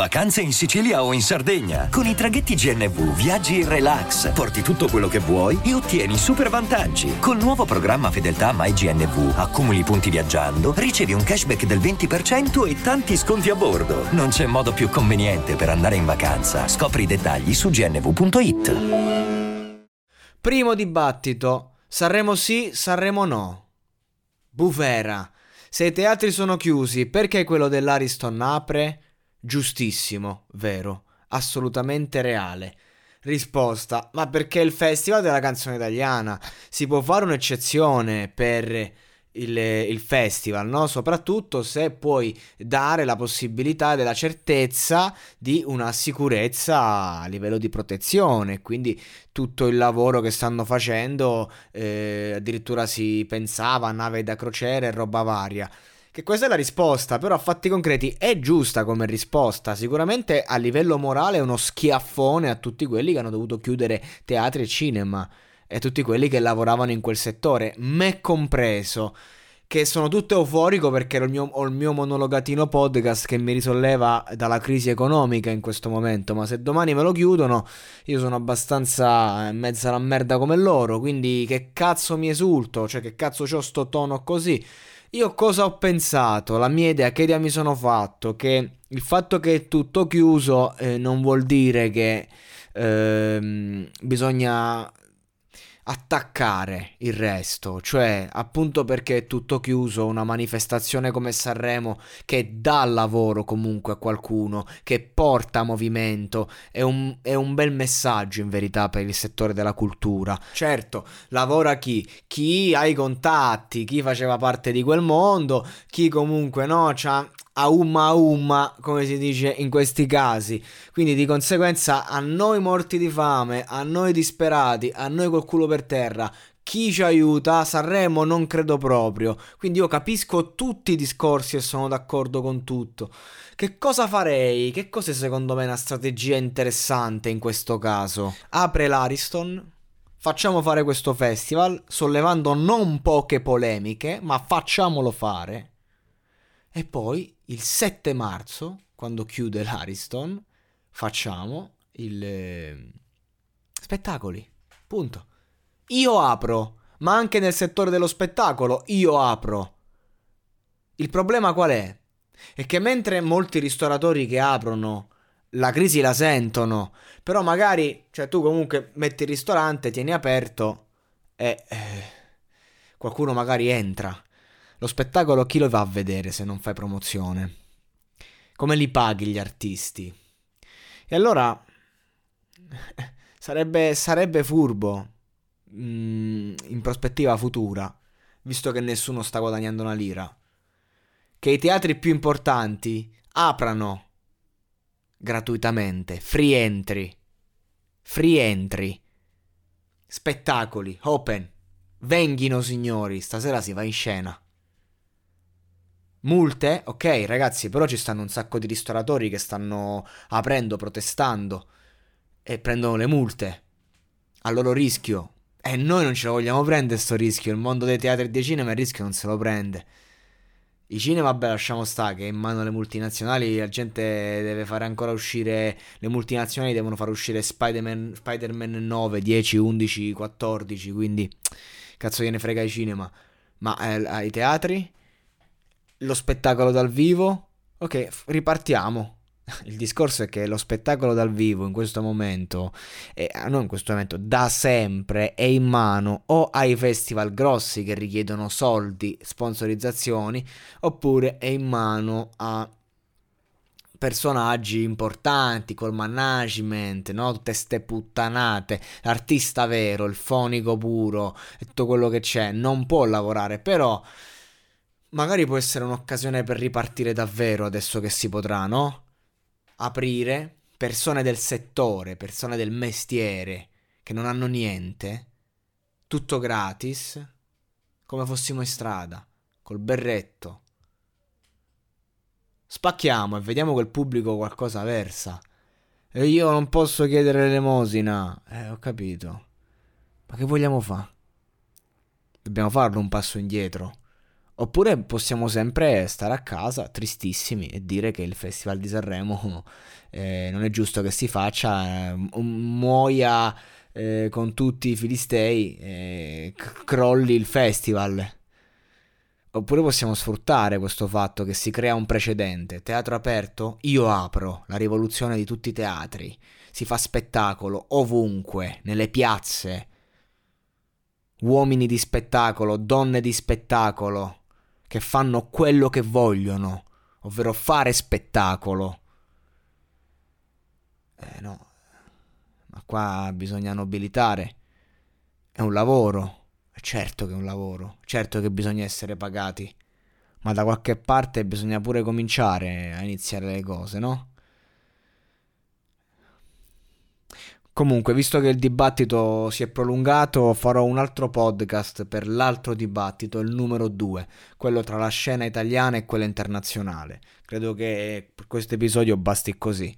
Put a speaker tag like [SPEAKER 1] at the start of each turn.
[SPEAKER 1] Vacanze in Sicilia o in Sardegna. Con i traghetti GNV viaggi in relax, porti tutto quello che vuoi e ottieni super vantaggi. Col nuovo programma Fedeltà MyGNV accumuli punti viaggiando, ricevi un cashback del 20% e tanti sconti a bordo. Non c'è modo più conveniente per andare in vacanza. Scopri i dettagli su gnv.it.
[SPEAKER 2] Primo dibattito. Sanremo sì, Sanremo no. Bufera. Se i teatri sono chiusi, perché quello dell'Ariston apre? Giustissimo, vero, assolutamente reale. Risposta: Ma perché il Festival della canzone italiana? Si può fare un'eccezione per il, il, festival, no? soprattutto se puoi dare la possibilità della certezza di una sicurezza a livello di protezione, quindi tutto il lavoro che stanno facendo, eh, addirittura si pensava a nave da crociera e roba varia. Che questa è la risposta, però a fatti concreti è giusta come risposta. Sicuramente a livello morale è uno schiaffone a tutti quelli che hanno dovuto chiudere teatri e cinema e a tutti quelli che lavoravano in quel settore, me compreso. Che sono tutto euforico perché ho il, mio, ho il mio monologatino podcast che mi risolleva dalla crisi economica in questo momento. Ma se domani me lo chiudono, io sono abbastanza in mezzo alla merda come loro. Quindi che cazzo mi esulto? Cioè, che cazzo c'ho sto tono così? Io cosa ho pensato? La mia idea, che idea mi sono fatto? Che il fatto che è tutto chiuso eh, non vuol dire che eh, bisogna attaccare il resto, cioè appunto perché è tutto chiuso, una manifestazione come Sanremo che dà lavoro comunque a qualcuno, che porta movimento, è un, è un bel messaggio in verità per il settore della cultura. Certo, lavora chi? Chi ha i contatti, chi faceva parte di quel mondo, chi comunque no, c'ha a umma a umma, come si dice in questi casi. Quindi di conseguenza a noi morti di fame, a noi disperati, a noi col culo per terra, chi ci aiuta? Sanremo non credo proprio. Quindi io capisco tutti i discorsi e sono d'accordo con tutto. Che cosa farei? Che cos'è secondo me una strategia interessante in questo caso? Apre l'Ariston. Facciamo fare questo festival, sollevando non poche polemiche, ma facciamolo fare. E poi il 7 marzo, quando chiude l'Ariston, facciamo il eh, spettacoli. Punto. Io apro, ma anche nel settore dello spettacolo io apro. Il problema qual è? È che mentre molti ristoratori che aprono la crisi la sentono, però magari, cioè tu comunque metti il ristorante, tieni aperto e eh, qualcuno magari entra lo spettacolo chi lo va a vedere se non fai promozione? Come li paghi gli artisti? E allora sarebbe, sarebbe furbo mm, in prospettiva futura, visto che nessuno sta guadagnando una lira, che i teatri più importanti aprano gratuitamente, free entry, free entry, spettacoli, open, venghino signori, stasera si va in scena. Multe? Ok, ragazzi, però ci stanno un sacco di ristoratori che stanno aprendo, protestando e prendono le multe a loro rischio. E noi non ce lo vogliamo prendere sto rischio. Il mondo dei teatri e dei cinema il rischio non se lo prende. I cinema, vabbè, lasciamo stare che in mano alle multinazionali la gente deve fare ancora uscire. Le multinazionali devono far uscire Spider-Man, Spider-Man 9, 10, 11, 14. Quindi, cazzo, gliene frega i cinema. Ma eh, ai teatri? Lo spettacolo dal vivo. Ok, ripartiamo. Il discorso è che lo spettacolo dal vivo in questo momento, eh, non in questo momento, da sempre è in mano o ai festival grossi che richiedono soldi, sponsorizzazioni, oppure è in mano a personaggi importanti col management, no? Tutte ste puttanate, l'artista vero, il fonico puro tutto quello che c'è, non può lavorare, però magari può essere un'occasione per ripartire davvero adesso che si potrà, no? Aprire persone del settore, persone del mestiere che non hanno niente, tutto gratis, come fossimo in strada, col berretto. Spacchiamo e vediamo il pubblico qualcosa versa. E io non posso chiedere l'elemosina. Eh, ho capito. Ma che vogliamo fare? Dobbiamo farlo un passo indietro Oppure possiamo sempre stare a casa tristissimi e dire che il Festival di Sanremo eh, non è giusto che si faccia, eh, muoia eh, con tutti i filistei, eh, c- crolli il festival. Oppure possiamo sfruttare questo fatto che si crea un precedente. Teatro aperto? Io apro la rivoluzione di tutti i teatri. Si fa spettacolo ovunque, nelle piazze. Uomini di spettacolo, donne di spettacolo che fanno quello che vogliono, ovvero fare spettacolo. Eh no, ma qua bisogna nobilitare. È un lavoro, certo che è un lavoro, certo che bisogna essere pagati, ma da qualche parte bisogna pure cominciare a iniziare le cose, no? Comunque, visto che il dibattito si è prolungato, farò un altro podcast per l'altro dibattito, il numero 2, quello tra la scena italiana e quella internazionale. Credo che per questo episodio basti così.